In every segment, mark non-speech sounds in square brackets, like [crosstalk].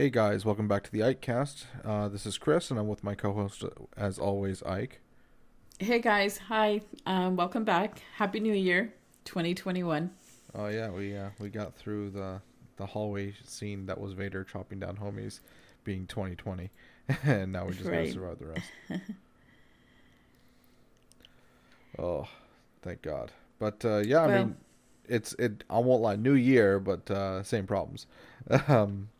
Hey guys, welcome back to the IkeCast. Uh, this is Chris, and I'm with my co-host, as always, Ike. Hey guys, hi, um, welcome back. Happy New Year, 2021. Oh yeah, we uh, we got through the the hallway scene that was Vader chopping down homies, being 2020, [laughs] and now we just Right. gotta survive the rest. [laughs] oh, thank God. But uh, yeah, I Well- mean, it's it. I won't lie, New Year, but uh, same problems. [laughs] um,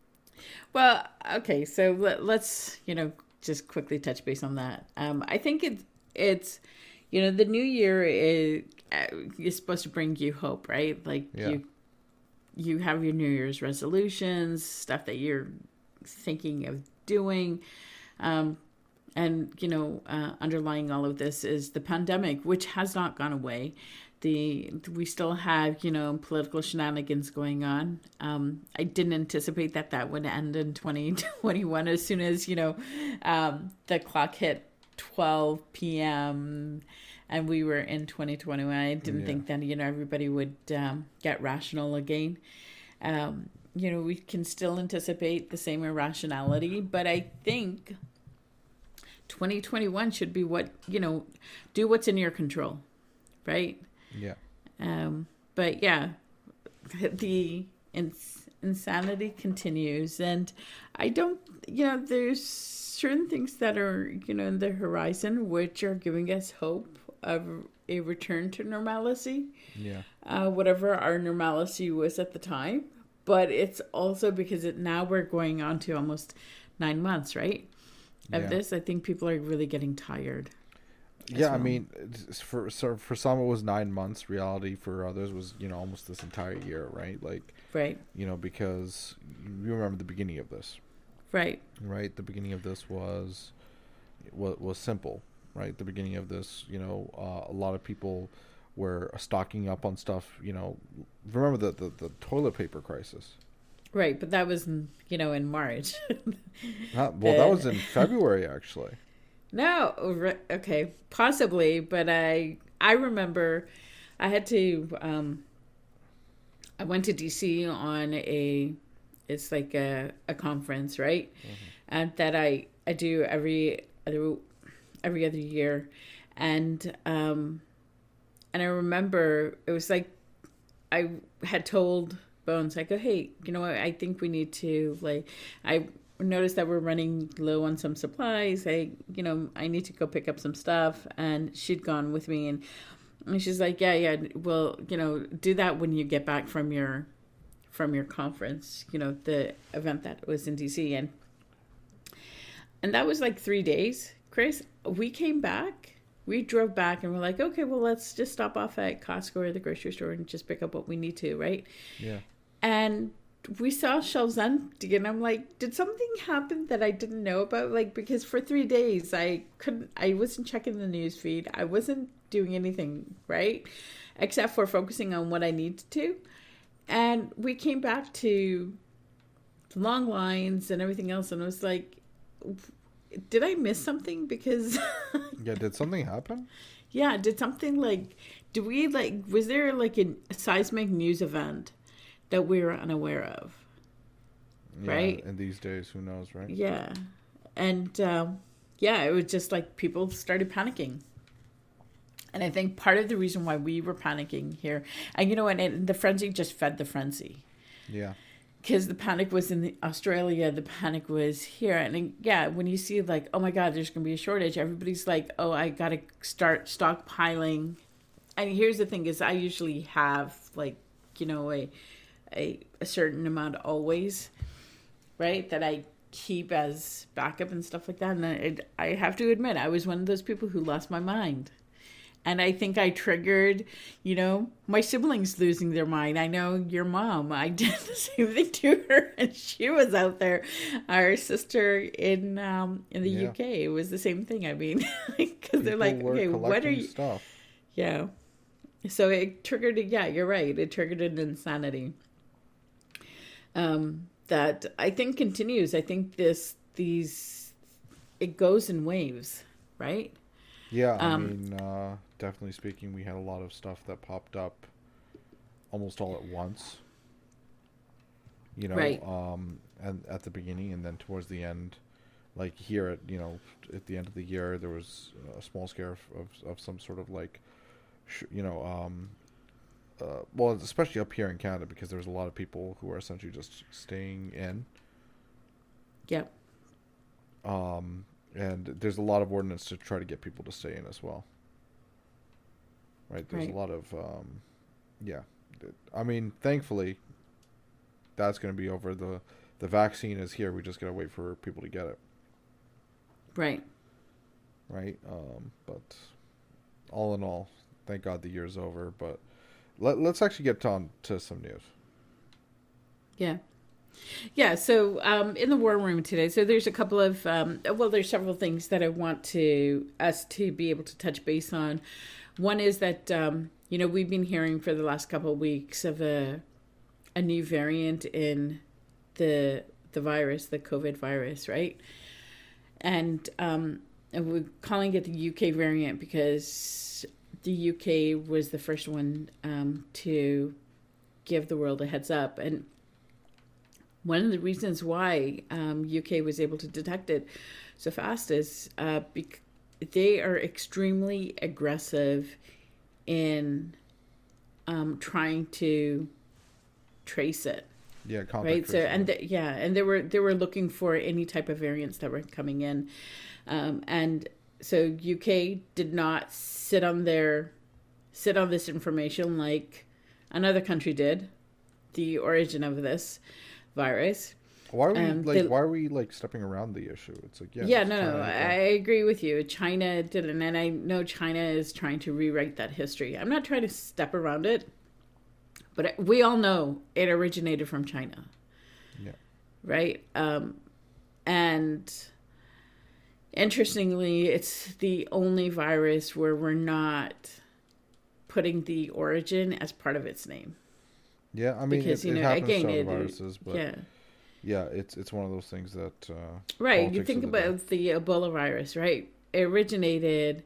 Well, okay, so let, let's you know just quickly touch base on that. Um, I think it's it's you know the new year is uh, is supposed to bring you hope, right? Like Yeah. you you have your New Year's resolutions, stuff that you're thinking of doing. Um, and you know, uh, underlying all of this is the pandemic, which has not gone away. The we still have you know political shenanigans going on. Um, I didn't anticipate that that would end in 2021 as soon as you know um, the clock hit 12 p.m. and we were in 2021. I didn't Yeah. think that you know everybody would um, get rational again. Um, you know, we can still anticipate the same irrationality, but I think 2021 should be what, you know, do what's in your control, right? Yeah, Um, but yeah, the ins- insanity continues, and I don't, you know, there's certain things that are, you know, in the horizon which are giving us hope of a return to normalcy yeah, uh, whatever our normalcy was at the time. But it's also because it now we're going on to almost nine months, right? Of Yeah. this, I think people are really getting tired. Yeah. I mean, for so for some it was nine months. Reality for others was you know almost this entire year, right? Like Right, you know because you remember the beginning of this. right, right? The beginning of this was was, was simple, right? The beginning of this, you know, uh, a lot of people were stocking up on stuff. You know, remember the the, the toilet paper crisis? right. But that was, you know, in March. [laughs] Well, that was in February actually. No, okay, possibly. But I, I remember, I had to. Um, I went to DC on a, it's like a a conference, right? and that I I do every other every other year, and um, and I remember it was like I had told Bones I go, hey, you know what? I think we need to like I noticed that we're running low on some supplies. I you know I need to go pick up some stuff, and she'd gone with me and. And she's like, yeah, yeah. Well, you know, do that when you get back from your from your conference. You know, the event that was in DC, and and that was like three days, Chris. We came back. We drove back and we're like, okay, well, let's just stop off at Costco or the grocery store and just pick up what we need to, right? Yeah, And we saw shelves empty, and I'm like, did something happen that I didn't know about? Like, because for three days I couldn't, I wasn't checking the news feed, I wasn't doing anything, right? Except for focusing on what I needed to. And we came back to long lines and everything else, and I was like, did I miss something? Because, [laughs] yeah. Did something happen? yeah, did something like, do we like, was there like a seismic news event that we were unaware of? Yeah, Right. And these days, who knows, right? Yeah. And um, yeah, it was just like people started panicking. And I think part of the reason why we were panicking here, and you know, and, and the frenzy just fed the frenzy. Yeah, Because the panic was in the Australia, the panic was here. And then, yeah, when you see like, oh my God, there's going to be a shortage, everybody's like, oh, I got to start stockpiling. And here's the thing is I usually have like, you know, a, a, a certain amount always, right? That I keep as backup and stuff like that. And I, I have to admit, I was one of those people who lost my mind. And I think I triggered, you know, my siblings losing their mind. I know your mom. I [laughs] did the same thing to her, and she was out there. Our sister in um, in the Yeah. UK, it was the same thing. I mean, [laughs] because they're like, okay, what are you? Stuff. Yeah. So it triggered. Yeah, you're right. It triggered an insanity. Um, that I think continues. I think this these it goes in waves, right? Yeah, I Um, mean, uh, definitely speaking, we had a lot of stuff that popped up almost all at once. You know, Right. um, and at the beginning, and then towards the end, like here at you know at the end of the year, there was a small scare of of, of some sort of like, sh- you know, um, uh, well, especially up here in Canada because there's a lot of people who are essentially just staying in. Yep. Um, and there's a lot of ordinance to try to get people to stay in as well. Right. There's Right. a lot of, um, yeah. I mean, thankfully, that's going to be over. the The vaccine is here. We just got to wait for people to get it. Right. Right. Um, but all in all, thank God the year's over. But let, let's actually get on to some news. Yeah. Yeah, so um, in the war room today, so there's a couple of, um, well, there's several things that I want to us to be able to touch base on. One is that um, you know we've been hearing for the last couple of weeks of a a new variant in the the virus, the COVID virus, right? And um, and we're calling it the UK variant because the UK was the first one um, to give the world a heads up and one of the reasons why um, UK was able to detect it so fast is uh, bec- they are extremely aggressive in um, trying to trace it. Yeah, right. So and th- yeah, and they were they were looking for any type of variants that were coming in, um, and so UK did not sit on their sit on this information like another country did, the origin of this virus. why are we um, like? they- why are we like stepping around the issue? It's like yeah. Yeah, no, no, I agree with you. China didn't, and I know China is trying to rewrite that history. I'm not trying to step around it, but we all know it originated from China. Yeah. Right? Um, and interestingly, it's the only virus where we're not putting the origin as part of its name. Yeah, I mean, Because, it, you it know, happens again, to other it- viruses, but yeah. yeah. it's it's one of those things that uh, Right. You think the day. about the Ebola virus, right? It originated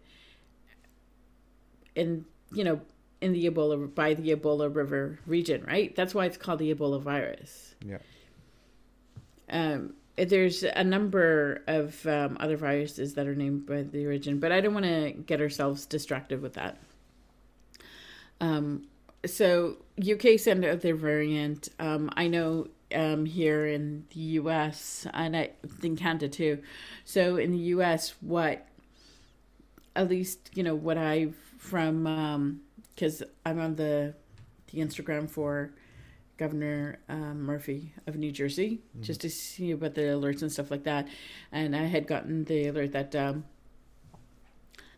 in, you know, in the Ebola, by the Ebola River region, right? That's why it's called the Ebola virus. yeah, Um, there's a number of um, other viruses that are named by the origin, but I don't want to get ourselves distracted with that. Um, so UK sent out their variant. Um, I know um, here in the US and I think Canada too. So in the US, what at least you know what I from because I'm on the the Instagram for Governor um, Murphy of New Jersey just to see about the alerts and stuff like that, and I had gotten the alert that um,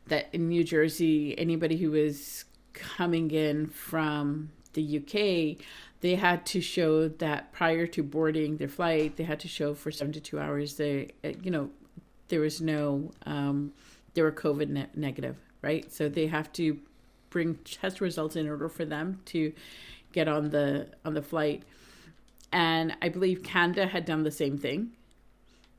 that in New Jersey anybody who was coming in from the UK, they had to show that prior to boarding their flight, they had to show for 72 hours they, uh, you know, there was no, um, they were COVID ne- negative, right? So they have to bring test results in order for them to get on the on the flight. And I believe Canada had done the same thing.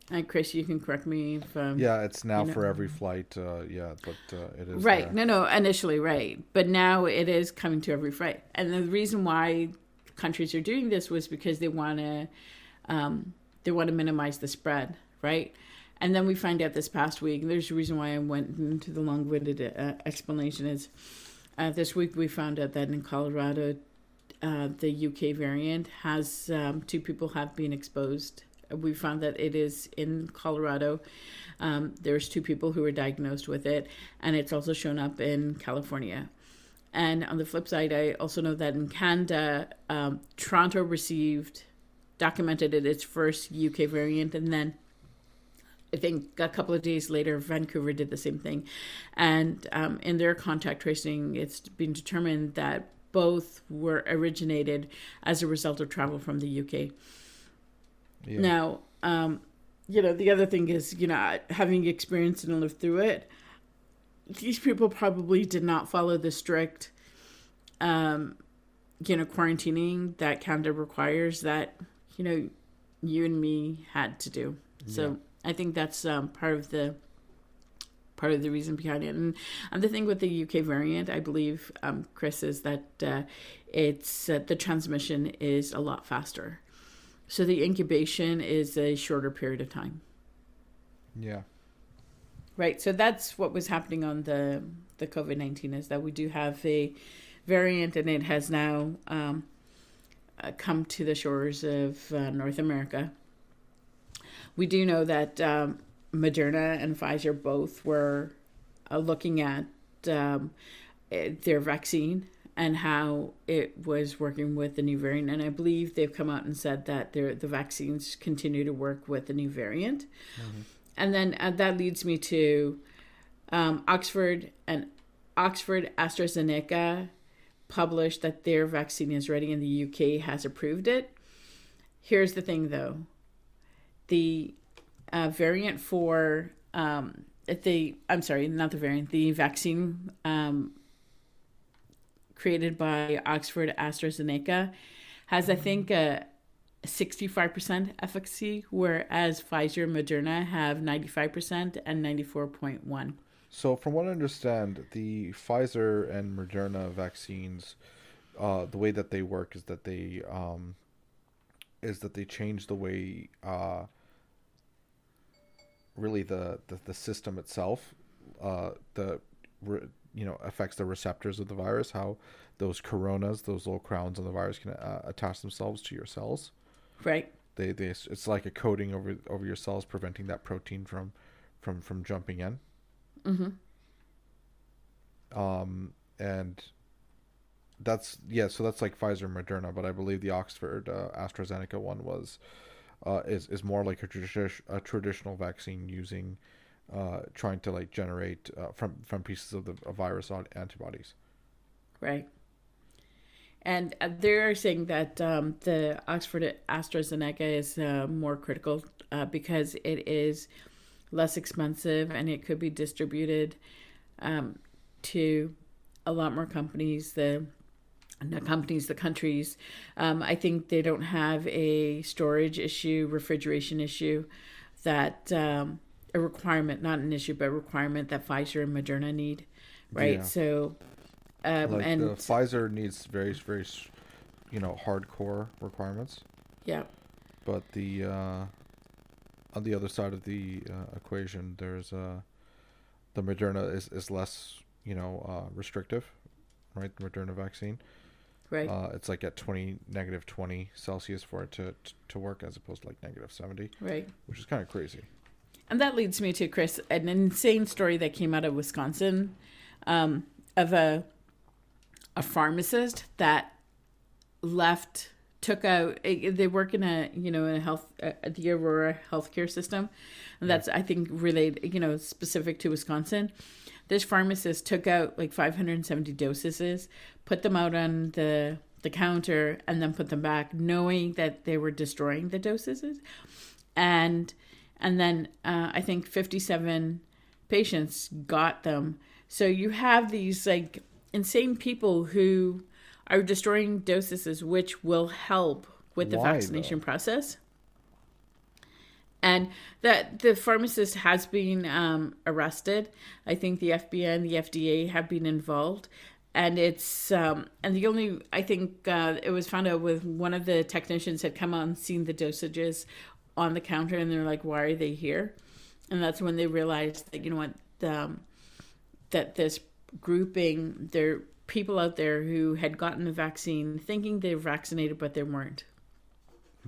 And Chris, you can correct me if um, yeah. It's now you know- for every flight. Uh, yeah, but uh, it is Right. there. No, no, initially, right. But now it is coming to every flight. And the reason why countries are doing this was because they want to um, they want to minimize the spread, right? And then we find out this past week, and there's a reason why I went into the long-winded uh, explanation is uh, this week we found out that in Colorado, uh, the UK variant has um, two people have been exposed. We found that it is in Colorado. Um, there's two people who were diagnosed with it, and it's also shown up in California. And on the flip side, I also know that in Canada, um, Toronto received, documented it its first UK variant, and then I think a couple of days later, Vancouver did the same thing. And um, in their contact tracing, it's been determined that both were originated as a result of travel from the UK. Yeah. Now, um, you know, the other thing is, you know, having experienced and lived through it, these people probably did not follow the strict, um, you know, quarantining that Canada requires that, you know, you and me had to do. So I think that's um, part of the part of the reason behind it. And, and the thing with the UK variant, I believe, um, Chris, is that uh, it's uh, the transmission is a lot faster. So the incubation is a shorter period of time. Yeah. Right. So that's what was happening on the the COVID nineteen is that we do have a variant, and it has now um, uh, come to the shores of uh, North America. We do know that um, Moderna and Pfizer both were uh, looking at um, eh, their vaccine and how it was working with the new variant. And I believe they've come out and said that the vaccines continue to work with the new variant. Mm-hmm. And then uh, that leads me to um, Oxford and Oxford AstraZeneca published that their vaccine is ready and the UK has approved it. Here's the thing though the uh, variant for um, the I'm sorry, not the variant, the vaccine um, created by Oxford AstraZeneca has, I think, a 65% efficacy, whereas Pfizer and Moderna have 95% and 94.1. So, from what I understand, the Pfizer and Moderna vaccines, uh, the way that they work is that they um, is that they change the way uh, really the, the, the system itself, uh, the you know affects the receptors of the virus, how those coronas, those little crowns on the virus, can uh, attach themselves to your cells. Right. They they it's like a coating over over your cells, preventing that protein from from from jumping in. Mm-hmm. Um, and that's yeah, so that's like Pfizer, Moderna, but I believe the Oxford uh, AstraZeneca one was uh, is is more like a, tradi- a traditional vaccine using uh, trying to like generate uh, from from pieces of the virus antibodies. Right. And uh, they're saying that um, the Oxford AstraZeneca is uh, more critical uh, because it is less expensive and it could be distributed um, to a lot more companies. The the companies, the countries. Um, I think they don't have a storage issue, refrigeration issue that um, a requirement, not an issue, but a requirement that Pfizer and Moderna need, right? Yeah. So, um, like and Pfizer needs very, very, you know, hardcore requirements. Yeah. But the uh, on the other side of the uh, equation, there's uh, the Moderna is, is less, you know, uh, restrictive, right? The Moderna vaccine. Right. Uh, it's like at 20, negative 20 Celsius for it to, to work as opposed to like negative 70. Right. Which is kind of crazy. And that leads me to Chris, an insane story that came out of Wisconsin um, of a a pharmacist that left took out they work in a you know in a health uh, the aurora healthcare system and that's i think related you know specific to wisconsin this pharmacist took out like 570 doses put them out on the the counter and then put them back knowing that they were destroying the doses and and then uh, I think 57 patients got them. So you have these like insane people who are destroying doses, which will help with the Why, vaccination though? process. And that the pharmacist has been um, arrested. I think the FBI and the FDA have been involved. And it's um, and the only I think uh, it was found out with one of the technicians had come on seen the dosages on the counter and they're like, why are they here? And that's when they realized that, you know what, um, that this grouping, there are people out there who had gotten the vaccine thinking they're vaccinated, but they weren't.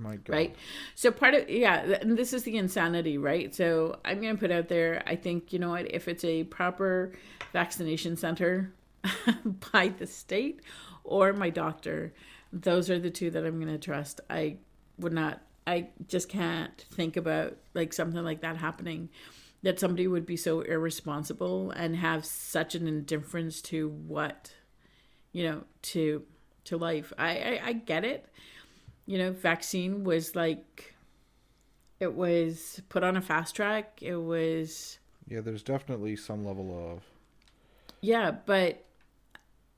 My God. Right. So part of yeah, and this is the insanity, right? So I'm gonna put out there. I think you know what, if it's a proper vaccination center [laughs] by the state or my doctor, those are the two that I'm gonna trust. I would not I just can't think about like something like that happening that somebody would be so irresponsible and have such an indifference to what you know to to life I, I i, get it you know vaccine was like it was put on a fast track it was yeah there's definitely some level of yeah but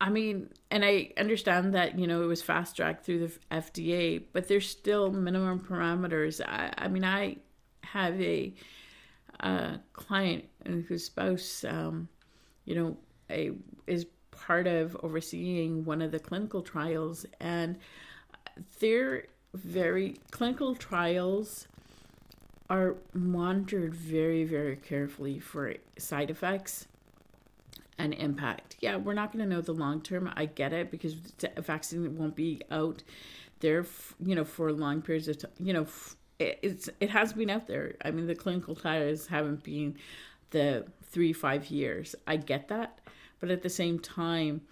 I mean, and I understand that you know it was fast tracked through the FDA, but there's still minimum parameters. I, I mean, I have a, a client whose spouse, um, you know, a, is part of overseeing one of the clinical trials, and there very clinical trials are monitored very very carefully for side effects and impact. Yeah, we're not going to know the long term. I get it because a vaccine won't be out there, you know, for long periods of time. You know, it's it has been out there. I mean, the clinical trials haven't been the three five years. I get that, but at the same time,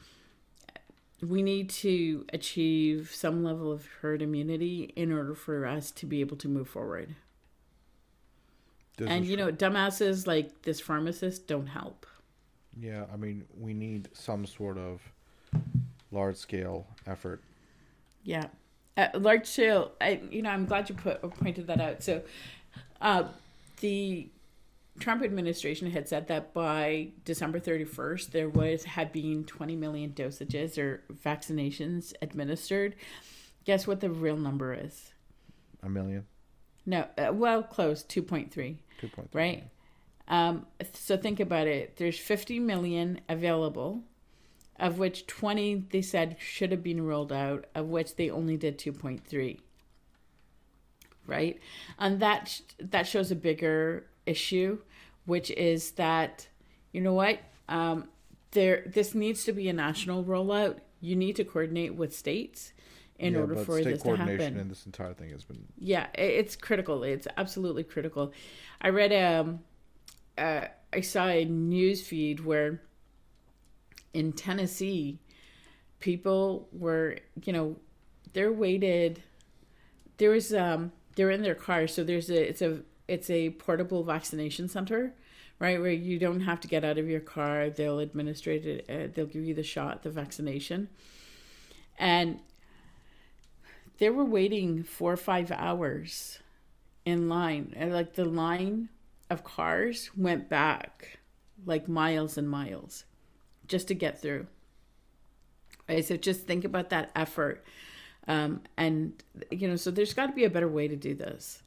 we need to achieve some level of herd immunity in order for us to be able to move forward. This and you know, dumbasses like this pharmacist don't help. Yeah, I mean, we need some sort of large scale effort. Yeah, uh, large scale. I, you know, I'm glad you put pointed that out. So, uh, the Trump administration had said that by December 31st, there was had been 20 million dosages or vaccinations administered. Guess what the real number is? A million. No, uh, well, close. 2.3. 2.3. Right. Um, so think about it. There's 50 million available, of which 20 they said should have been rolled out, of which they only did 2.3. Right, and that that shows a bigger issue, which is that you know what um, there this needs to be a national rollout. You need to coordinate with states in yeah, order for this to happen. And this entire thing has been yeah, it's critical. It's absolutely critical. I read um uh, I saw a news feed where in Tennessee, people were, you know, they're waited. There was um, they're in their car, so there's a it's a it's a portable vaccination center, right, where you don't have to get out of your car. They'll administer it. Uh, they'll give you the shot, the vaccination, and they were waiting four or five hours in line, and like the line of cars went back like miles and miles just to get through. Right? So just think about that effort. Um, and you know, so there's got to be a better way to do this.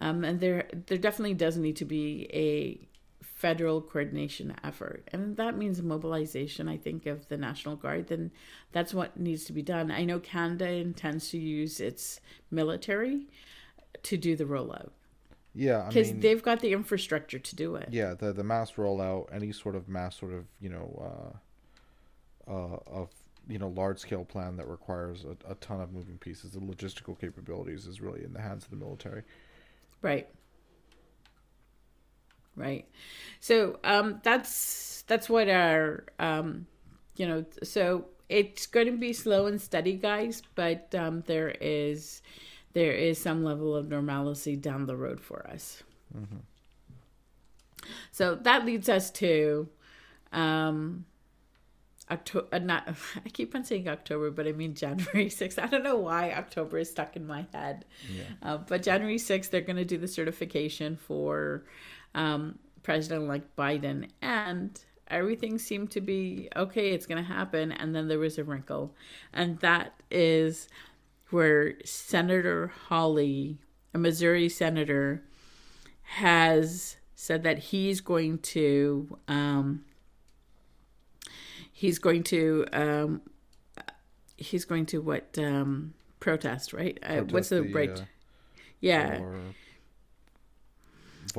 Um, and there there definitely does need to be a federal coordination effort. And that means mobilization, I think, of the National Guard. Then that's what needs to be done. I know Canada intends to use its military to do the rollout. Yeah, because they've got the infrastructure to do it. Yeah, the the mass rollout, any sort of mass sort of you know, uh, uh, of you know large scale plan that requires a, a ton of moving pieces, the logistical capabilities is really in the hands of the military. Right. Right. So um, that's that's what our um, you know. So it's going to be slow and steady, guys, but um, there is there is some level of normalcy down the road for us. Mm-hmm. So that leads us to um, October. Uh, not [laughs] I keep on saying October, but I mean January [laughs] 6th. I don't know why October is stuck in my head. Yeah. Uh, but January 6th, they're going to do the certification for um, President-elect Biden, and everything seemed to be okay. It's going to happen, and then there was a wrinkle, and that is where Senator Hawley, a Missouri senator, has said that he's going to um, he's going to um, he's going to what um, protest right? Uh, what's the, the right? Uh, yeah.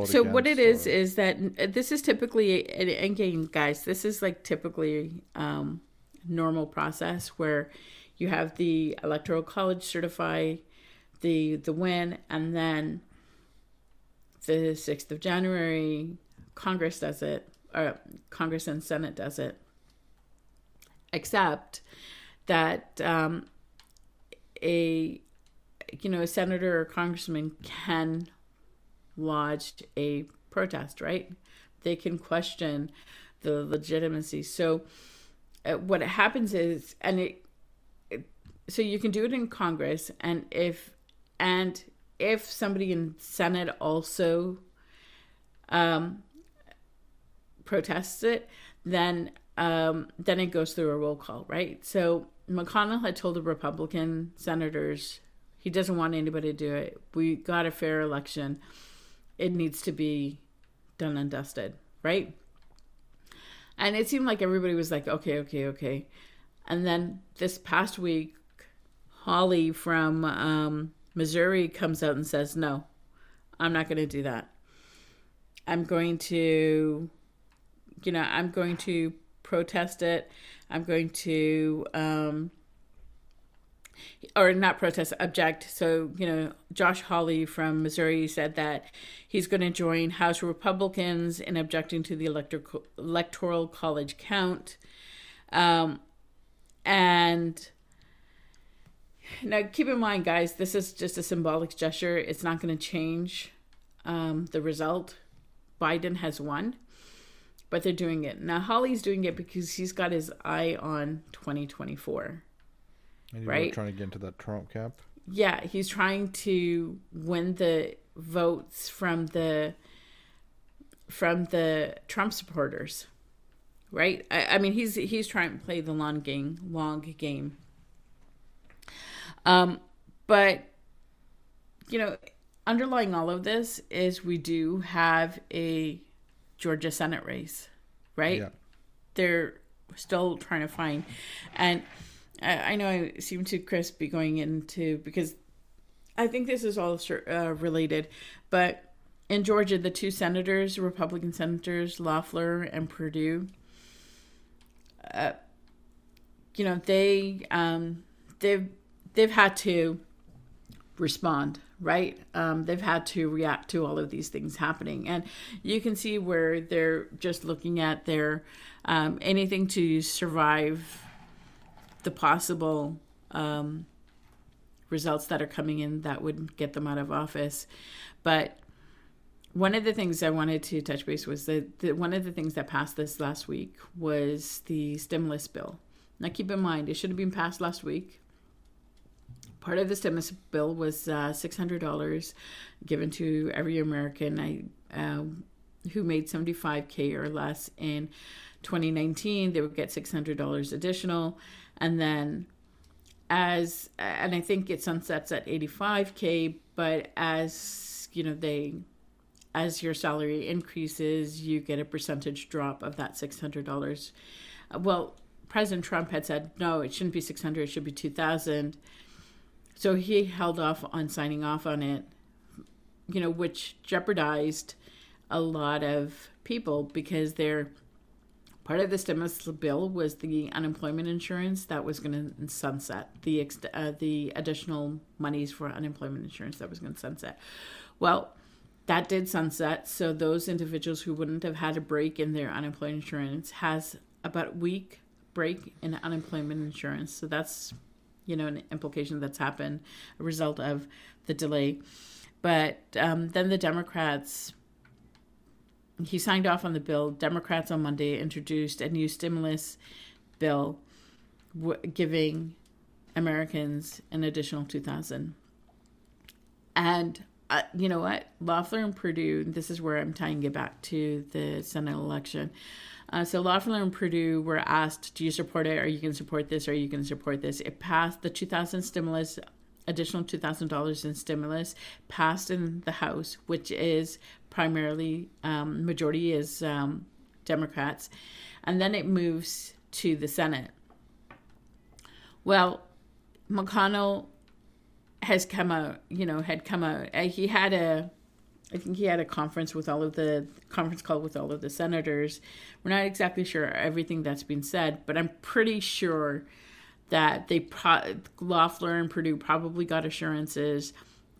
So what it is or... is that uh, this is typically and again, guys, this is like typically um, normal process where you have the electoral college certify the the win and then the 6th of January Congress does it or Congress and Senate does it except that um, a you know a senator or congressman can lodge a protest right? They can question the legitimacy. So uh, what happens is and it so you can do it in Congress, and if and if somebody in Senate also um, protests it, then um, then it goes through a roll call, right? So McConnell had told the Republican senators he doesn't want anybody to do it. We got a fair election. It needs to be done and dusted, right? And it seemed like everybody was like, okay, okay, okay. And then this past week, Hawley from um, Missouri comes out and says, no, I'm not going to do that. I'm going to, you know, I'm going to protest it. I'm going to, um, or not protest, object. So, you know, Josh Hawley from Missouri said that he's going to join House Republicans in objecting to the electoral electoral college count. Um, and now keep in mind, guys, this is just a symbolic gesture. It's not going to change um, the result. Biden has won, but they're doing it. Now, Hawley's doing it because he's got his eye on 2024 And you Right. trying to get into that Trump cap. yeah, he's trying to win the votes from the from the Trump supporters, right? I, I mean, he's he's trying to play the long game, long game. Um, but you know, underlying all of this is we do have a Georgia Senate race, right? Yeah. they're still trying to find. And I, I know I seem to Chris be going into because I think this is all uh, related, but in Georgia, the two senators, Republican senators, Loeffler and Perdue, uh, you know, they um, they've they've had to respond right um, they've had to react to all of these things happening and you can see where they're just looking at their um, anything to survive the possible um, results that are coming in that would get them out of office but one of the things I wanted to touch base was that the, one of the things that passed this last week was the stimulus bill. Now, keep in mind, it should have been passed last week. Part of the stimulus bill was uh, $600 given to every American I, um, who made 75K or less in 2019. They would get $600 additional. And then, as, and I think it sunsets at 85K, but as, you know, they, as your salary increases, you get a percentage drop of that $600. Uh, Well, President Trump had said, no, it shouldn't be 600, it should be 2000 so he held off on signing off on it, you know, which jeopardized a lot of people because they're part of the stimulus bill was the unemployment insurance that was going to sunset the uh, the additional monies for unemployment insurance that was going to sunset. Well, that did sunset, so those individuals who wouldn't have had a break in their unemployment insurance has about a week break in unemployment insurance. So that's you know an implication that's happened a result of the delay. But um, then the Democrats he signed off on the bill. Democrats on Monday introduced a new stimulus bill w- giving Americans an additional 2000. And uh, you know what? Loeffler and Perdue, this is where I'm tying it back to the Senate election. Uh, so Loeffler and Perdue were asked, do you support it? Or you can support this? Or you can support this? It passed the 2000 stimulus additional $2,000 in stimulus passed in the House, which is primarily, um, majority is um, Democrats. And then it moves to the Senate. Well, McConnell has come out, you know, had come out. uh, He had a, I think he had a conference with all of the conference call with all of the senators. We're not exactly sure everything that's been said, but I'm pretty sure that they pro- Loeffler and Perdue probably got assurances.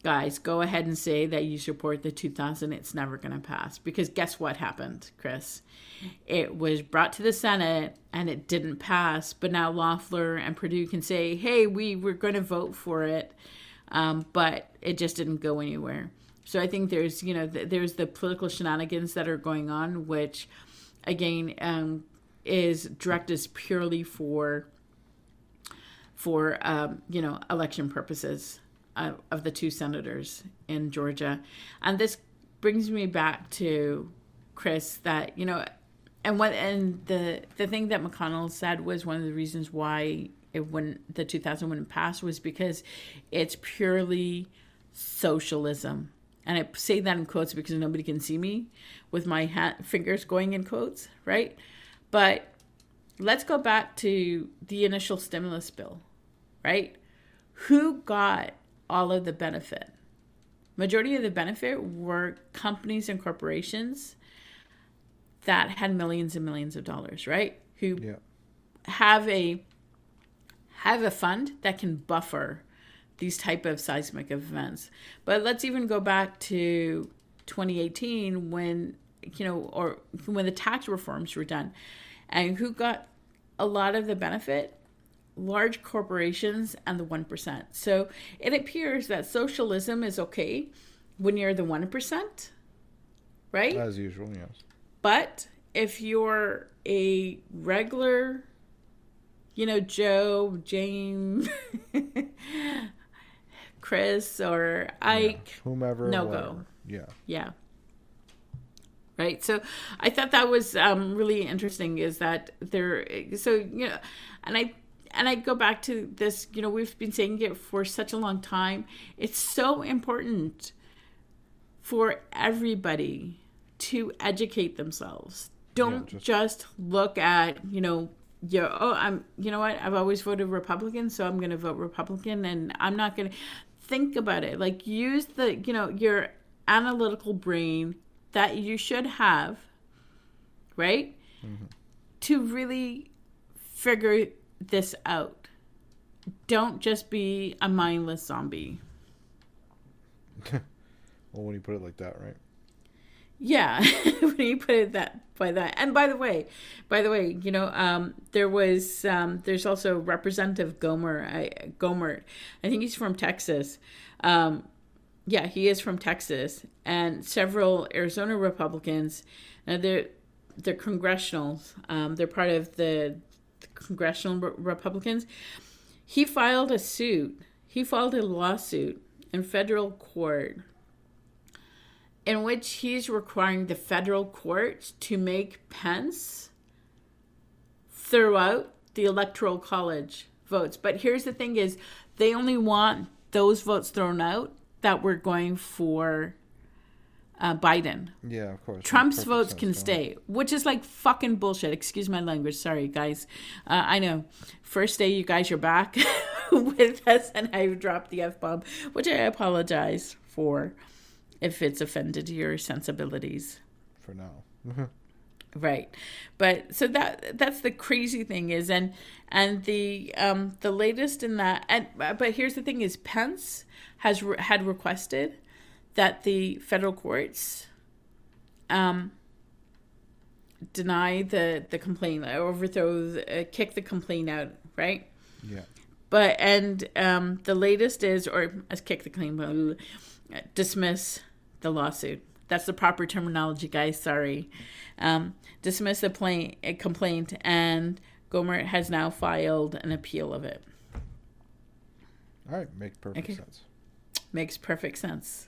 Guys, go ahead and say that you support the 2000. It's never going to pass because guess what happened, Chris? It was brought to the Senate and it didn't pass. But now Loeffler and Perdue can say, "Hey, we were going to vote for it, um, but it just didn't go anywhere." So I think there's, you know, th- there's the political shenanigans that are going on, which, again, um, is directed purely for for um, you know election purposes uh, of the two senators in Georgia, and this brings me back to Chris that you know, and what and the the thing that McConnell said was one of the reasons why it wouldn't the 2000 wouldn't pass was because it's purely socialism. And I say that in quotes because nobody can see me with my ha- fingers going in quotes, right? But let's go back to the initial stimulus bill, right? Who got all of the benefit. Majority of the benefit were companies and corporations that had millions and millions of dollars, right? Who Yeah. have a have a fund that can buffer these type of seismic events. But let's even go back to 2018 when you know or when the tax reforms were done. And who got a lot of the benefit? Large corporations and the 1%. So it appears that socialism is okay when you're the 1%, right? As usual, yes. But if you're a regular, you know, Joe, James, [laughs] Chris, or Ike, Whomever. No whatever. go. Yeah. yeah. Right. So I thought that was um, really interesting is that there, so, you know, and I, and I go back to this, you know, we've been saying it for such a long time. It's so important for everybody to educate themselves. Don't just- just, look at, you know, your oh, I'm you know what? I've always voted Republican, so I'm going to vote Republican and I'm not going to think about it. Like use the, you know, your analytical brain that you should have, right? Mm-hmm. To really figure this out. Don't just be a mindless zombie. [laughs] Well, when you put it like that, right? Yeah, [laughs] when you put it that by that. And by the way, by the way, you know, um, there was um, there's also Representative Gohmert. I, I think he's from Texas. Um, yeah, he is from Texas, and several Arizona Republicans. Now they're they're congressionals. Um, they're part of the, the congressional re- Republicans. He filed a suit. He filed a lawsuit in federal court in which he's requiring the federal court to make Pence throw out the electoral college votes. But here's the thing is they only want those votes thrown out that were going for uh, Biden. Yeah, of course. Trump's votes sense, can stay, which is like fucking bullshit. Excuse my language. Sorry, guys. Uh, I know. First day, you guys are back [laughs] with us, and I dropped the f bomb, which I apologize for if it's offended your sensibilities. For now. Right. But so that that's the crazy thing is and and the um the latest in that and but here's the thing is Pence has re- had requested that the federal courts um deny the the complaint overthrow the, uh, kick the complaint out, right? yeah. But and um, the latest is, or as kick the claim, blah, dismiss the lawsuit. That's the proper terminology, guys. Sorry. Um, dismiss the plain, a complaint, and Gohmert has now filed an appeal of it. All right. Makes perfect Okay. sense. Makes perfect sense.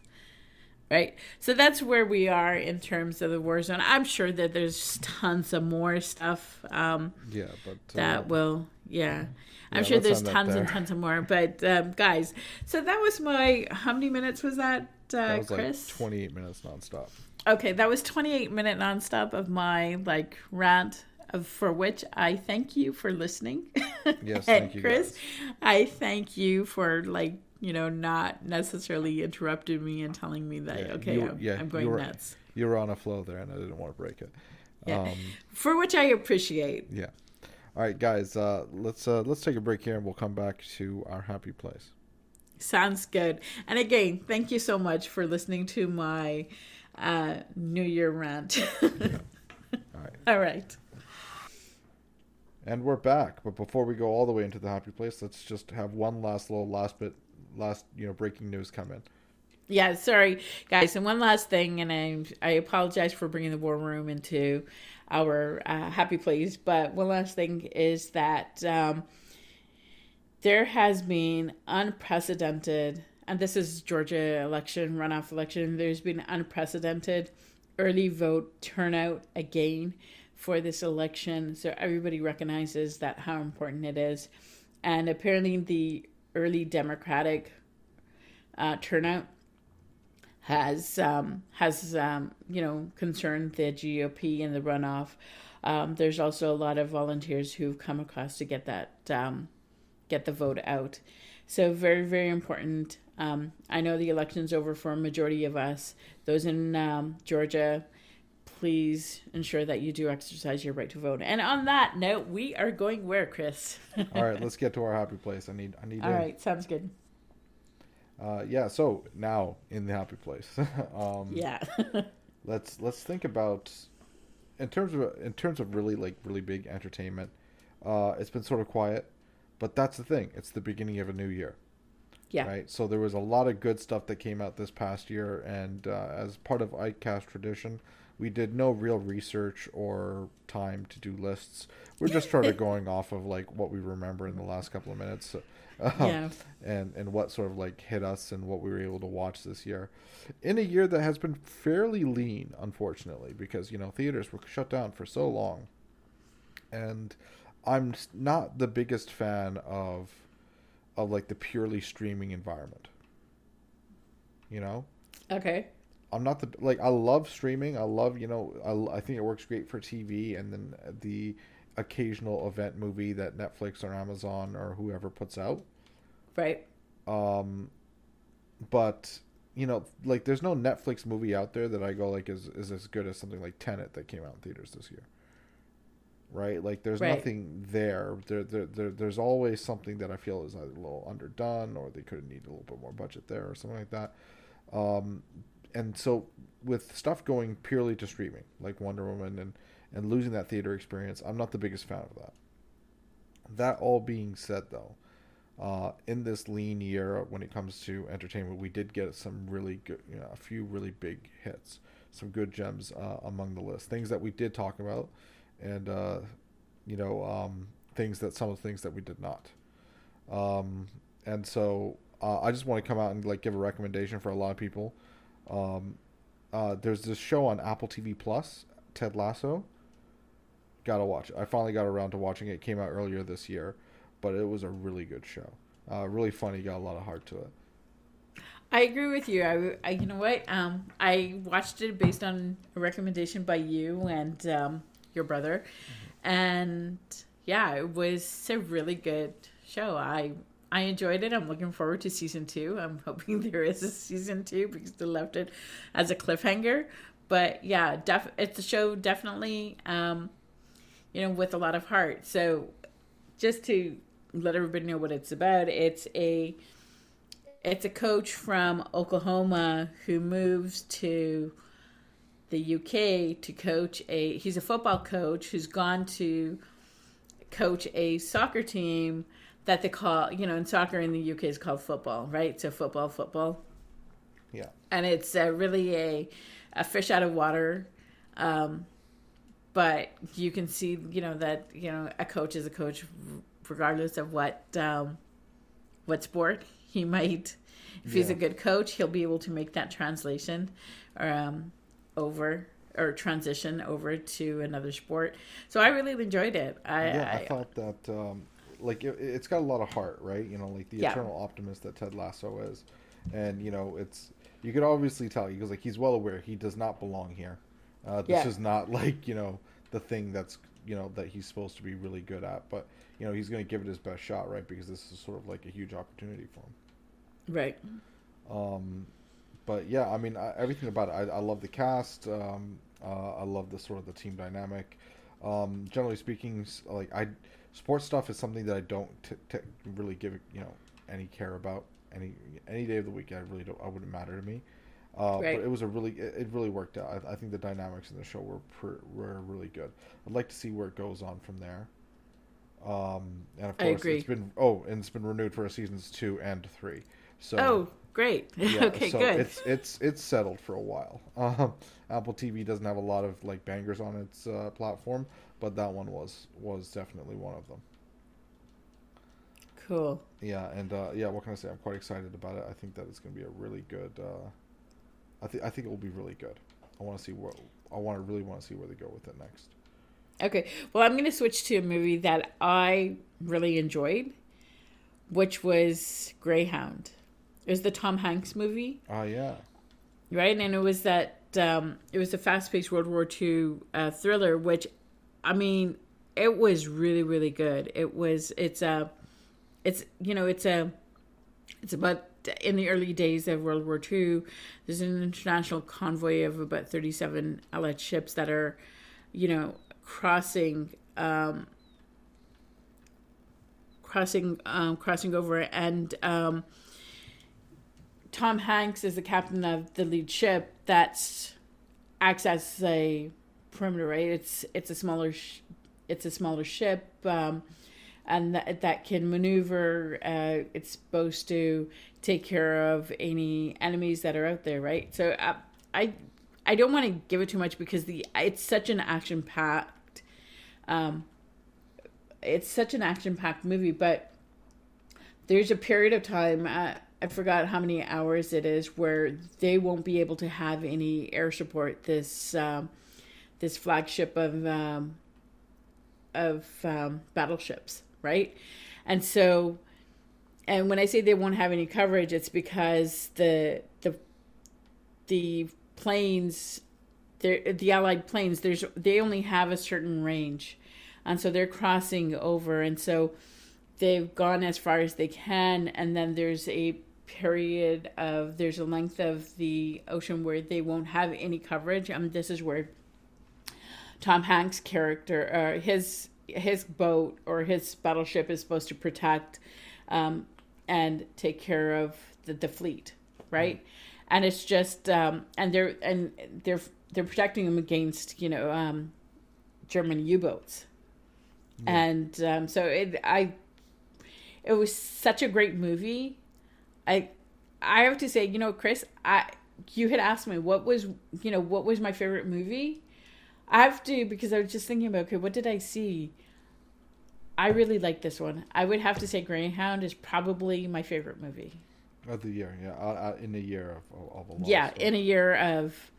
Right? So that's where we are in terms of the war zone. I'm sure that there's tons of more stuff. Um, Yeah, but. Uh, that will yeah i'm sure there's tons and tons of more but um, guys so that was my how many minutes was that uh that was chris like 28 minutes nonstop. okay that was 28 minute nonstop of my like rant of, for which i thank you for listening Yes, And [laughs] thank you, chris guys. i thank you for like you know not necessarily interrupting me and telling me that Yeah, okay you- I'm, yeah, I'm you going were- nuts You were on a flow there, and I didn't want to break it. Yeah. Um, for which i appreciate yeah. All right, guys. Uh, let's uh, let's take a break here, and we'll come back to our happy place. Sounds good. And again, thank you so much for listening to my uh, New Year rant. [laughs] All right. All right. And we're back. But before we go all the way into the happy place, let's just have one last little last bit, last you know breaking news come in. Yeah, sorry, guys. And one last thing, and I I apologize for bringing the war room into our uh, happy place. But one last thing is that um, there has been unprecedented, and this is Georgia election runoff election. There's been unprecedented early vote turnout again for this election, so everybody recognizes that how important it is, and apparently the early Democratic uh, turnout has um, has um, you know concerned the GOP in the runoff. Um, there's also a lot of volunteers who've come across to get that um, get the vote out. So very very important. Um, I know the election's over for a majority of us. Those in um, Georgia, please ensure that you do exercise your right to vote. And on that note, we are going where, Chris? [laughs] All right, let's get to our happy place. I need I need. All right, sounds good. Uh, yeah. So now in the happy place. [laughs] um, yeah. [laughs] let's let's think about in terms of in terms of really like really big entertainment. Uh, it's been sort of quiet, but that's the thing. It's the beginning of a new year. Yeah. Right. So there was a lot of good stuff that came out this past year, and uh, as part of ICAST tradition, we did no real research or time to do lists. We're just sort of [laughs] going off of like what we remember in the last couple of minutes, um, [laughs] Yeah. and and what sort of like hit us and what we were able to watch this year, in a year that has been fairly lean, unfortunately, because you know theaters were shut down for so long, and I'm not the biggest fan of of like the purely streaming environment. You know, Okay. I'm not the like I love streaming. I love you know I, I think it works great for TV and then the occasional event movie that Netflix or Amazon or whoever puts out. Right. Um, but you know like there's no Netflix movie out there that I go like is is as good as something like Tenet that came out in theaters this year. Right, like there's Right. nothing there. There, there. there there's always something that I feel is either a little underdone, or they could need a little bit more budget there, or something like that. Um, and so with stuff going purely to streaming, like Wonder Woman, and and losing that theater experience, I'm not the biggest fan of that. That all being said, though, uh, in this lean year when it comes to entertainment, we did get some really good, you know, a few really big hits, some good gems uh, among the list. Things that we did talk about, and uh, you know, um, things that some of the things that we did not. Um, and so uh, I just want to come out and like give a recommendation for a lot of people. Um, uh, there's this show on Apple TV Plus, Ted Lasso. Gotta watch it. I finally got around to watching it. It came out earlier this year, but it was a really good show. Uh, really funny. Got a lot of heart to it. I agree with you. I, I you know what? Um, I watched it based on a recommendation by you and um, your brother, and yeah, it was a really good show. I I enjoyed it. I'm looking forward to season two. I'm [laughs] hoping there is a season two because they left it as a cliffhanger. But yeah, def- it's a show definitely, um, you know, with a lot of heart. So just to let everybody know what it's about, it's a it's a coach from Oklahoma who moves to the UK to coach a he's a football coach who's gone to coach a soccer team that they call you know in soccer in the UK is called football right? So football football. Yeah. and it's uh, really a a fish out of water um, but you can see you know that you know a coach is a coach regardless of what um, what sport he [laughs] might if he's a good coach he'll be able to make that translation um, over or transition over to another sport so i really enjoyed it i, yeah, I, I thought that um, like it, it's got a lot of heart, right? You know, like the Yeah. eternal optimist that Ted Lasso is, and you know, it's you could obviously tell because like he's well aware he does not belong here. Uh, this Yeah. is not [laughs] like you know the thing that's you know that he's supposed to be really good at, but you know he's going to give it his best shot, right? Because this is sort of like a huge opportunity for him. right Um, but yeah, I mean I, everything about it. I, I love the cast. Um, uh, I love the sort of the team dynamic. Um, generally speaking, like I, sports stuff is something that I don't t- t- really give you know any care about any any day of the week. I really don't. I wouldn't matter to me. Uh, Right. But it was a really it, it really worked out. I, I think the dynamics in the show were pr- were really good. I'd like to see where it goes on from there. Um, and of I course, agree. it's been oh, and it's been renewed for seasons two and three. So oh great [laughs] yeah, okay so good It's it's it's settled for a while. Um, Apple TV doesn't have a lot of like bangers on its uh, platform, but that one was was definitely one of them. cool Yeah, and uh, yeah, what can I say? I'm quite excited about it. I think that it's going to be a really good. Uh, I think I think it will be really good. I want to see what I want to really want to see where they go with it next. Okay. Well, I'm going to switch to a movie that I really enjoyed, which was Greyhound. It was the Tom Hanks movie, Ah, yeah, right? And it was that um, it was a fast-paced World War II uh, thriller, which, I mean, it was really, really good. It was. It's a it's you know it's a it's about in the early days of World War II. There's an international convoy of about 37 Allied ships that are, you know, crossing. Um, crossing um, crossing over and um, Tom Hanks is the captain of the lead ship that acts as a perimeter right? It's it's a smaller sh- it's a smaller ship um, and that, that can maneuver uh, it's supposed to take care of any enemies that are out there right? So uh, I I don't want to give it too much because the it's such an action packed um, it's such an action packed movie, but there's a period of time, uh, I forgot how many hours it is, where they won't be able to have any air support. This um, this flagship of um, of um, battleships, right? And so, and when I say they won't have any coverage, it's because the the the planes, the Allied planes, there's they only have a certain range and so they're crossing over and so they've gone as far as they can and then there's a period of there's a length of the ocean where they won't have any coverage um, this is where tom hanks character uh, his his boat or his battleship is supposed to protect um, and take care of the, the fleet right mm-hmm. and it's just um, and they're and they're they're protecting them against you know um, german u-boats and um, so it I it was such a great movie. I I have to say, you know, Chris, I you had asked me what was you know what was my favorite movie. I have to because I was just thinking about okay, what did I see? I really like this one. I would have to say Greyhound is probably my favorite movie of the year. Yeah, uh, uh, in a year of, of a yeah, in a year of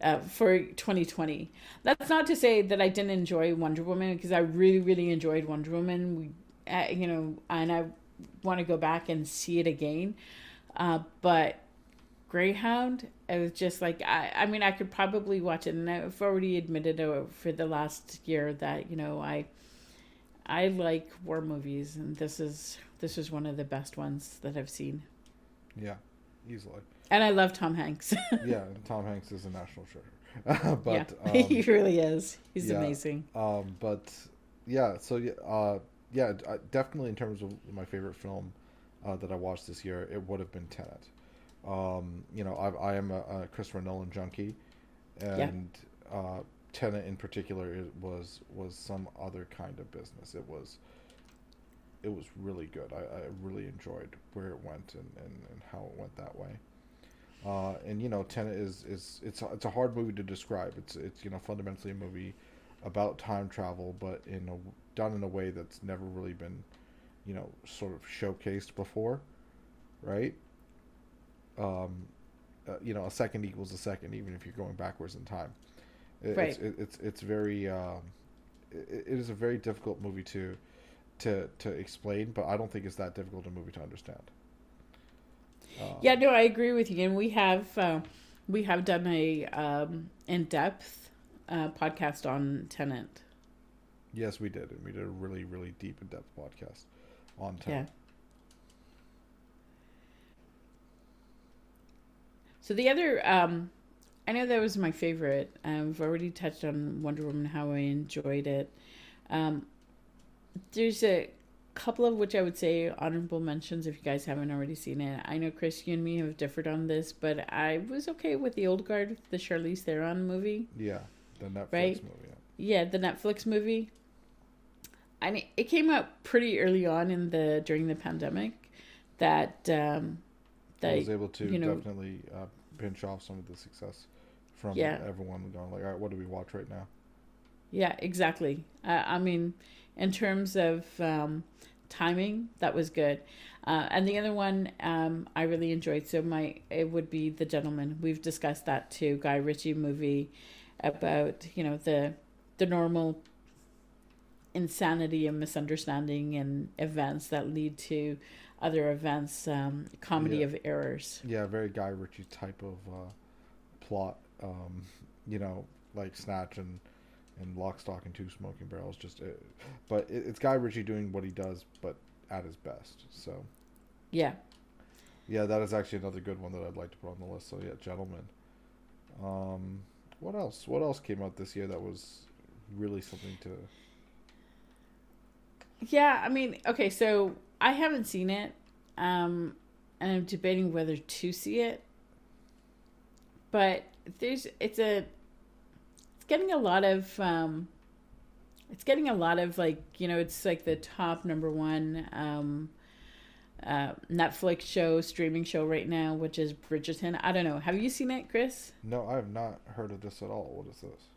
uh, for 2020. That's not to say that I didn't enjoy Wonder Woman because I really, really enjoyed Wonder Woman. We, uh, you know, and I want to go back and see it again. Uh, but Greyhound, it was just like I. I mean, I could probably watch it, and I've already admitted for the last year that you know I. I like war movies, and this is this is one of the best ones that I've seen. Yeah, easily. And I love Tom Hanks. [laughs] yeah, Tom Hanks is a national treasure. [laughs] but yeah, [laughs] um, he really is. He's yeah, amazing. Um, but yeah, so uh, yeah, definitely in terms of my favorite film uh, that I watched this year, it would have been Tenet. Um, you know, I, I am a, a, Christopher Nolan junkie, and yeah. uh, Tenet in particular it was was some other kind of business. It was it was really good. I, I really enjoyed where it went and, and, and how it went that way. Uh, and you know, Tenet is is it's a, it's a hard movie to describe. It's it's you know fundamentally a movie about time travel, but in a done in a way that's never really been, you know, sort of showcased before, right? Um, uh, you know, a second equals a second, even if you're going backwards in time. It, right. It's it, it's it's very um, it, it is a very difficult movie to to to explain, but I don't think it's that difficult a movie to understand. Um, yeah, no, I agree with you, and we have uh, we have done a um, in depth uh, podcast on Tenet. Yes, we did, and we did a really really deep in depth podcast on Tenet. Yeah. So the other, um, I know that was my favorite. I've already touched on Wonder Woman, how I enjoyed it. Um, there's a couple of which I would say honorable mentions if you guys haven't already seen it. I know Chris, you and me have differed on this, but I was okay with the old guard, the Charlize Theron movie. Yeah, the Netflix right? movie. Yeah. Yeah, the Netflix movie. I mean, it came out pretty early on in the during the pandemic. That um, that I was able to you know, definitely uh, pinch off some of the success from yeah. everyone going like, all right, what do we watch right now? Yeah, exactly. Uh, I mean, in terms of um, timing, that was good. Uh, and the other one um, I really enjoyed. So my it would be The Gentlemen. We've discussed that too. Guy Ritchie movie about you know the the normal insanity and misunderstanding and events that lead to other events. Um, comedy yeah. of errors. Yeah, very Guy Ritchie type of uh, plot. Um, you know, like Snatch and and Lock, Stock, and Two Smoking Barrels. Just, uh, but it, it's Guy Ritchie doing what he does, but at his best. So Yeah. yeah, that is actually another good one that I'd like to put on the list. So yeah, gentlemen. Um, what else? What else came out this year that was really something to? Yeah, I mean, okay, so I haven't seen it, um, and I'm debating whether to see it. But there's, it's a, it's getting a lot of, um, it's getting a lot of like, you know, it's like the top number one um, uh, Netflix show, streaming show right now, which is Bridgerton. I don't know. Have you seen it, Chris? No, I have not heard of this at all. What is this?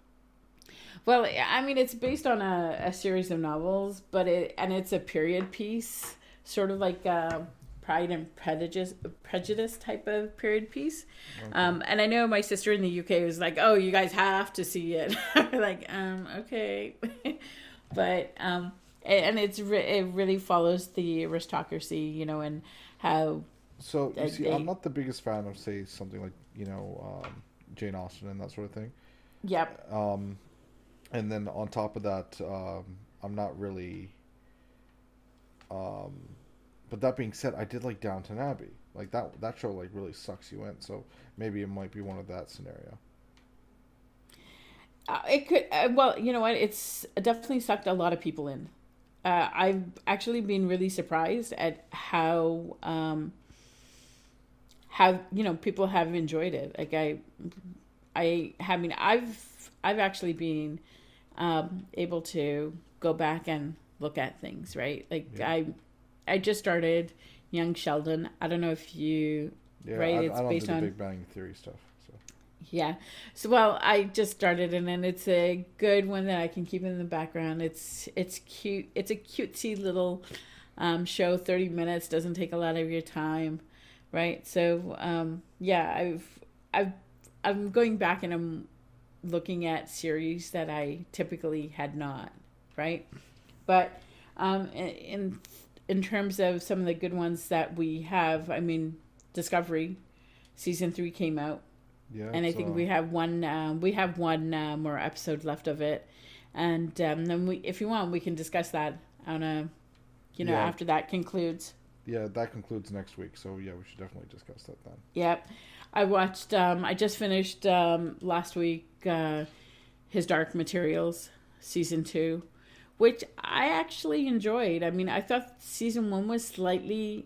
Well, I mean, it's based on a, a series of novels, but it and it's a period piece, sort of like a Pride and Prejudice, Prejudice type of period piece. Okay. Um, and I know my sister in the UK was like, "Oh, you guys have to see it." [laughs] like, um, okay, [laughs] but um, and it's re- it really follows the aristocracy, you know, and how So you Uh, see, they- I'm not the biggest fan of say something like you know um, Jane Austen and that sort of thing. yep, Um, and then on top of that, um, I'm not really. Um, but that being said, I did like Downton Abbey. Like that that show like really sucks you in. So maybe it might be one of that scenario. Uh, it could. Uh, well, you know what? It's definitely sucked a lot of people in. Uh, I've actually been really surprised at how um, how you know people have enjoyed it. Like I, I, I mean, I've I've actually been um, able to go back and look at things. Right, like Yeah. I, I just started Young Sheldon. I don't know if you Yeah, Right, I, it's I based on- Big Bang Theory stuff. So Yeah. So well, I just started it and it's a good one that I can keep in the background. It's it's cute. It's a cutesy little um, show. Thirty minutes doesn't take a lot of your time, right? So um, yeah, I've I've I'm going back and I'm looking at series that I typically had not, right? But um, in in terms of some of the good ones that we have, I mean, Discovery season three came out yeah, and I think uh, we have one. Um, we have one uh, more episode left of it, and um, then we, if you want, we can discuss that on a, you know, Yeah. after that concludes. yeah that concludes next week. So yeah, we should definitely discuss that then. Yep, I watched. Um, I just finished um, last week. Uh, His Dark Materials season two, which I actually enjoyed. I mean, I thought season one was slightly.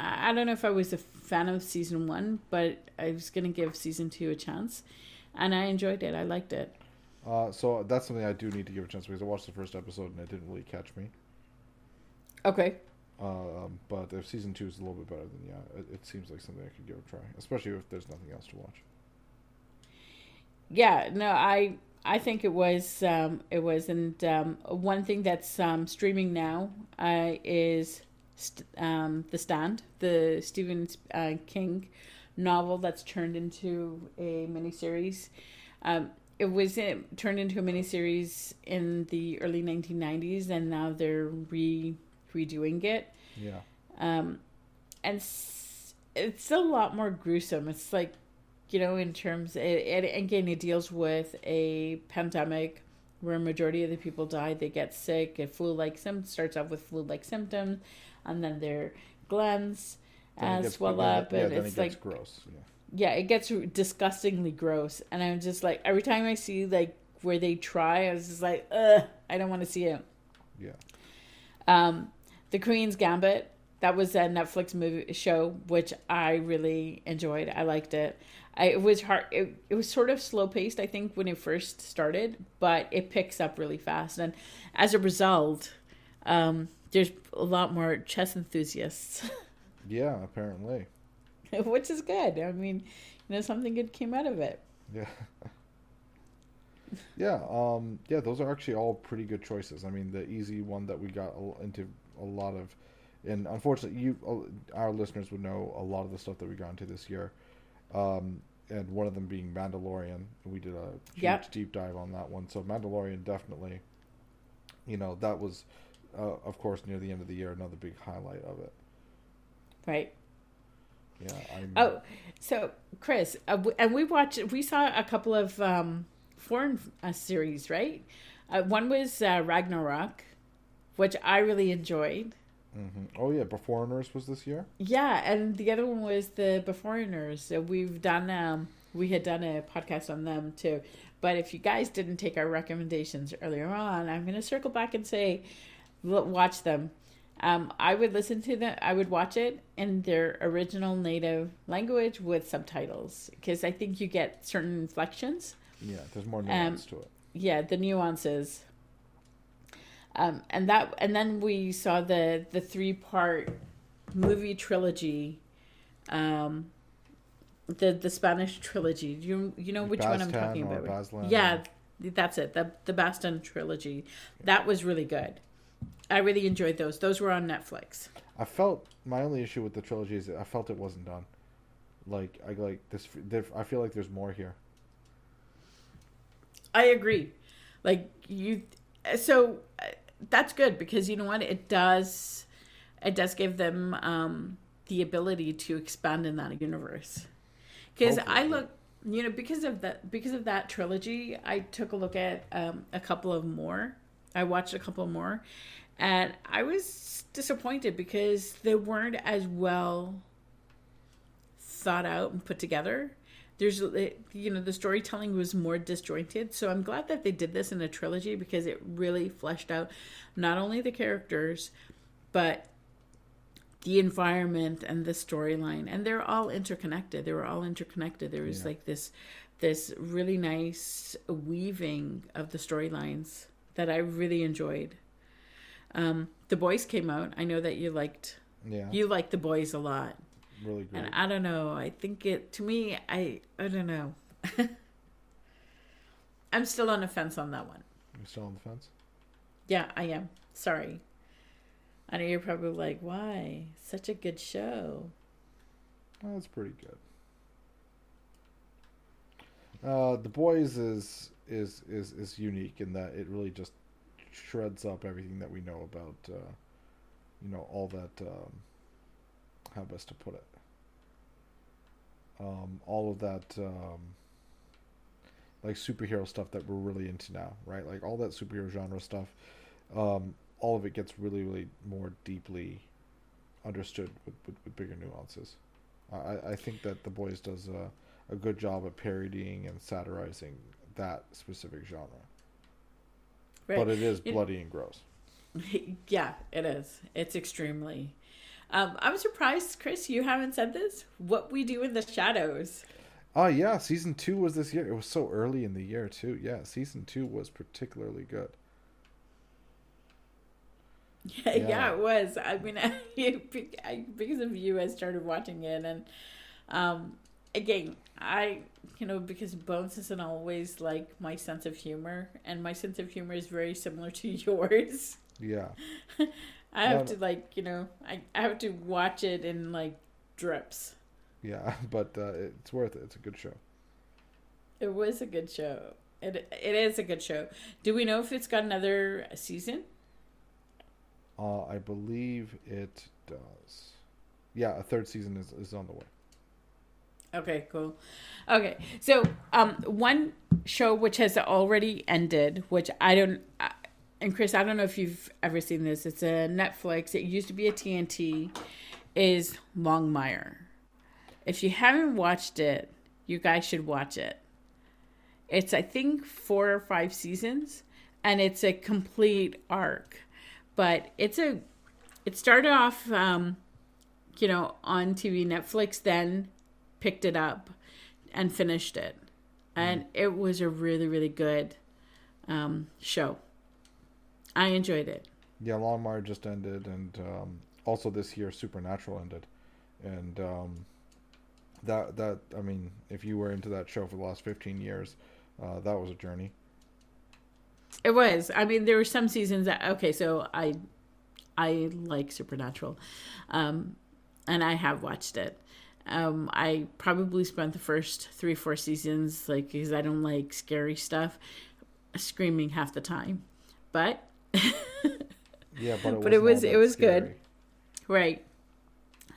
I don't know if I was a fan of season one, but I was gonna give season two a chance, and I enjoyed it. I liked it. Uh, so that's something I do need to give a chance because I watched the first episode and it didn't really catch me. Okay. Um, but if season two is a little bit better, then yeah, it, it seems like something I could give a try, especially if there's nothing else to watch. Yeah, no, I I think it was um it was and um one thing that's um streaming now uh is st- um The Stand, the Stephen uh, King novel that's turned into a miniseries. Um it was in, turned into a miniseries in the early 1990s and now they're re redoing it. Yeah. Um, and s- it's a lot more gruesome. It's like, you know, in terms, it, it, again, it deals with a pandemic where a majority of the people die. They get sick. A flu-like symptoms starts off with flu-like symptoms, and then their glands uh, swell up, yeah, and it's it gets like gross. Yeah. yeah, it gets disgustingly gross. And I'm just like, every time I see like where they try, I was just like, ugh, I don't want to see it. Yeah. Um, the Queen's Gambit. That was a Netflix movie show, which I really enjoyed. I liked it. I, it was hard. It, it was sort of slow paced, I think, when it first started, but it picks up really fast. And as a result, um, there's a lot more chess enthusiasts, [laughs] Yeah, apparently. [laughs] which is good. I mean, you know, something good came out of it. Yeah. [laughs] yeah, um yeah, those are actually all pretty good choices. I mean, the easy one that we got into a lot of and unfortunately you uh, our listeners would know a lot of the stuff that we got into this year. Um and one of them being Mandalorian. We did a huge Yep. deep dive on that one. So Mandalorian definitely you know, that was uh, of course near the end of the year another big highlight of it. Right. Yeah, I'm Oh, so Chris, uh, w- and we watched, we saw a couple of um, foreign uh, series, right? Uh, one was uh, Ragnarok, which I really enjoyed. Mm-hmm. Oh yeah, Beforeigners was this year. Yeah, and the other one was the Beforeigners. So we've done um we had done a podcast on them too. But if you guys didn't take our recommendations earlier on, I'm going to circle back and say watch them. Um, I would listen to them. I would watch it in their original native language with subtitles because I think you get certain inflections. Yeah, there's more nuance um, to it. Yeah, the nuances. Um, and that, and then we saw the the three part movie trilogy, um, the the Spanish trilogy. Do you you know which one I'm talking about? Baztán yeah, or... that's it. The the Baztán trilogy. That was really good. I really enjoyed those. Those were on Netflix. I felt my only issue with the trilogy is I felt it wasn't done. Like I like this. I feel like there's more here. I agree. Like you, so that's good because you know what it does. It does give them um, the ability to expand in that universe. Because I look, you know, because of that, because of that trilogy, I took a look at um, a couple of more. I watched a couple more, and I was disappointed because they weren't as well thought out and put together. There's, you know, the storytelling was more disjointed. So I'm glad that they did this in a trilogy because it really fleshed out not only the characters, but the environment and the storyline. And they're all interconnected. They were all interconnected. There was yeah. like this, this really nice weaving of the storylines that I really enjoyed. Um, the boys came out. I know that you liked. Yeah. You liked the boys a lot. Really great. And I don't know. I think it to me. I I don't know. [laughs] I'm still on the fence on that one. You're still on the fence. Yeah, I am. Sorry. I know you're probably like, why? Such a good show. Oh, that's pretty good. Uh, the boys is is is is unique in that it really just shreds up everything that we know about, uh, you know, all that. Um, how best to put it? Um, all of that, um, like superhero stuff that we're really into now, right? Like all that superhero genre stuff. Um, all of it gets really, really more deeply understood with, with, with bigger nuances. I, I think that The Boys does a, a good job of parodying and satirizing that specific genre. Right. But it is bloody it, and gross. [laughs] Yeah, it is. It's extremely. Um, I'm surprised, Chris, you haven't said this. What we do in the shadows. Oh yeah, season two was this year. It was so early in the year too. Yeah, season two was particularly good. [laughs] Yeah, yeah, yeah it was. I mean, [laughs] I, because of you, I started watching it, and um, again, I you know because Bones isn't always like my sense of humor, and my sense of humor is very similar to [laughs] yours. Yeah. I have to like you know I, I have to watch it in like drips. Yeah, [laughs] but uh, it's worth it. It's a good show. It was a good show. It it is a good show. Do we know if it's got another season? Uh, I believe it does. Yeah, a third season is, is on the way. Okay, cool. Okay, so um, one show which has already ended, which I don't, and Chris, I don't know if you've ever seen this. It's a Netflix. It used to be a TNT. Is Longmire. If you haven't watched it, you guys should watch it. It's I think four or five seasons, and it's a complete arc. But it's a. It started off, um, you know, on TV. Netflix then picked it up and finished it, and mm. it was a really really good um, show. I enjoyed it. Yeah, Longmire just ended, and um, also this year Supernatural ended, and um, that that I mean, if you were into that show for the last fifteen years, uh, that was a journey. It was. I mean, there were some seasons that okay, so I I like Supernatural, um, and I have watched it. Um, I probably spent the first three four seasons like because I don't like scary stuff, screaming half the time, but [laughs] yeah, but it, but it was it was scary. good, right?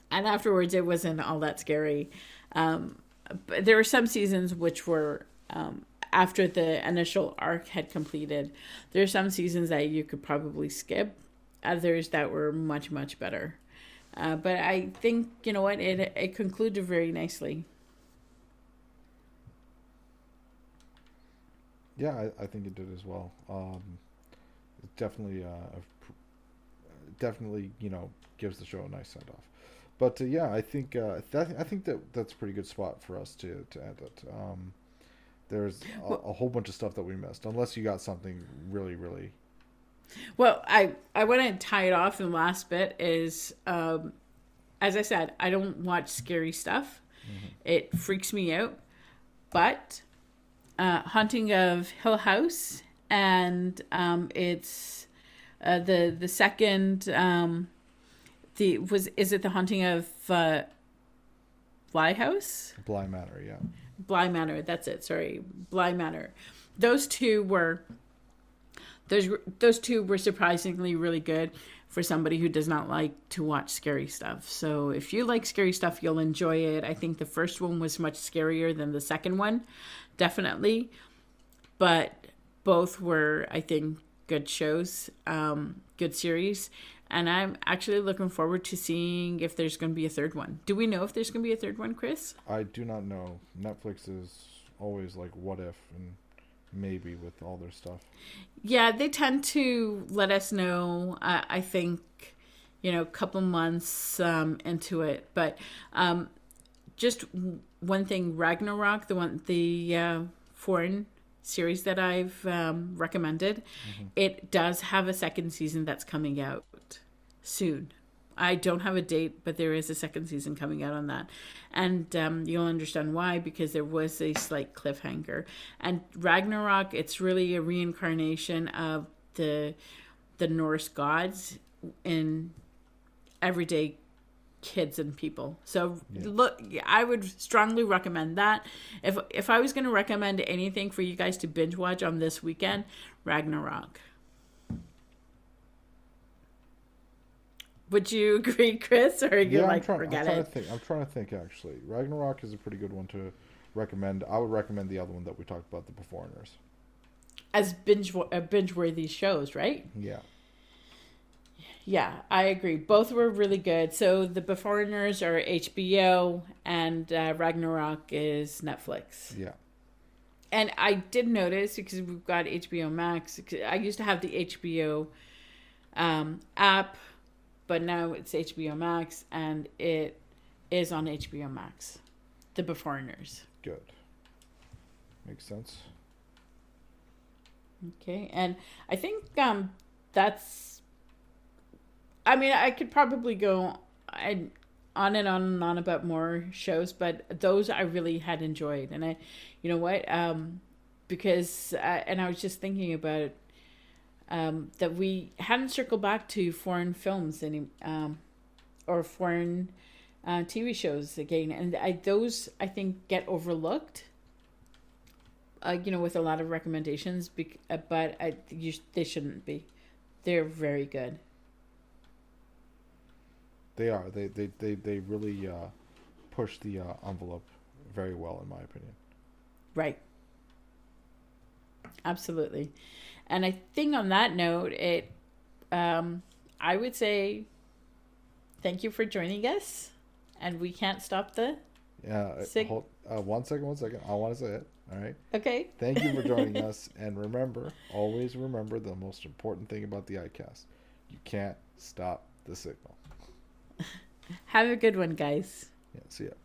And afterwards, it wasn't all that scary. Um, but there were some seasons which were um, after the initial arc had completed. There are some seasons that you could probably skip, others that were much much better. Uh, but I think you know what it it concluded very nicely. Yeah, I, I think it did as well. Um, definitely, uh, definitely, you know, gives the show a nice send off. But uh, yeah, I think uh, that I think that that's a pretty good spot for us to to end it. Um, there's a, well, a, whole bunch of stuff that we missed, unless you got something really, really. Well, I I want to tie it off. in the last bit is, um, as I said, I don't watch scary stuff. Mm-hmm. It freaks me out. But uh, Haunting of Hill House, and um, it's uh, the the second. Um, the was is it the Haunting of uh, Bly House? Bly Manor, yeah. Bly Manor, that's it. Sorry, Bly Manor. Those two were those those two were surprisingly really good for somebody who does not like to watch scary stuff. So if you like scary stuff, you'll enjoy it. I think the first one was much scarier than the second one, definitely. But both were, I think, good shows, um, good series. And I'm actually looking forward to seeing if there's going to be a third one. Do we know if there's going to be a third one, Chris? I do not know. Netflix is always like, what if? And maybe with all their stuff. Yeah, they tend to let us know. Uh, I think you know, a couple months um, into it, but um, just one thing: Ragnarok, the one, the uh, foreign series that I've um, recommended, mm-hmm. it does have a second season that's coming out soon. I don't have a date, but there is a second season coming out on that. And um, you'll understand why because there was a slight cliffhanger. And Ragnarok, it's really a reincarnation of the the Norse gods in everyday kids and people. So yeah. look, I would strongly recommend that. If if I was going to recommend anything for you guys to binge watch on this weekend, Ragnarok. Would you [laughs] agree, Chris, or you yeah, like I'm trying, forget I'm trying it? To think, I'm trying to think. Actually, Ragnarok is a pretty good one to recommend. I would recommend the other one that we talked about, The Beforeigners. As binge uh, binge worthy shows, right? Yeah. Yeah, I agree. Both were really good. So the Beforeigners are HBO, and uh, Ragnarok is Netflix. Yeah. And I did notice because we've got HBO Max. I used to have the HBO um, app but now it's HBO Max and it is on HBO Max. The Beforeigners. Good. Makes sense. Okay, and I think um that's. I mean, I could probably go on and on and on about more shows, but those I really had enjoyed, and I, you know what, um, because uh, and I was just thinking about um, that we hadn't circled back to foreign films any um, or foreign uh, TV shows again, and I, those I think get overlooked. Uh, you know, with a lot of recommendations, uh, but I, you, they shouldn't be. They're very good. They are. They they they they really uh, push the uh, envelope very well, in my opinion. Right. Absolutely. And I think on that note, it, um, I would say, thank you for joining us, and we can't stop the. Yeah. Uh, sig- hold, uh, one second. One second. I want to say it. All right. Okay. Thank you for joining [laughs] us, and remember, always remember the most important thing about the iCast: you can't stop the signal. Have a good one, guys. Yeah. See ya.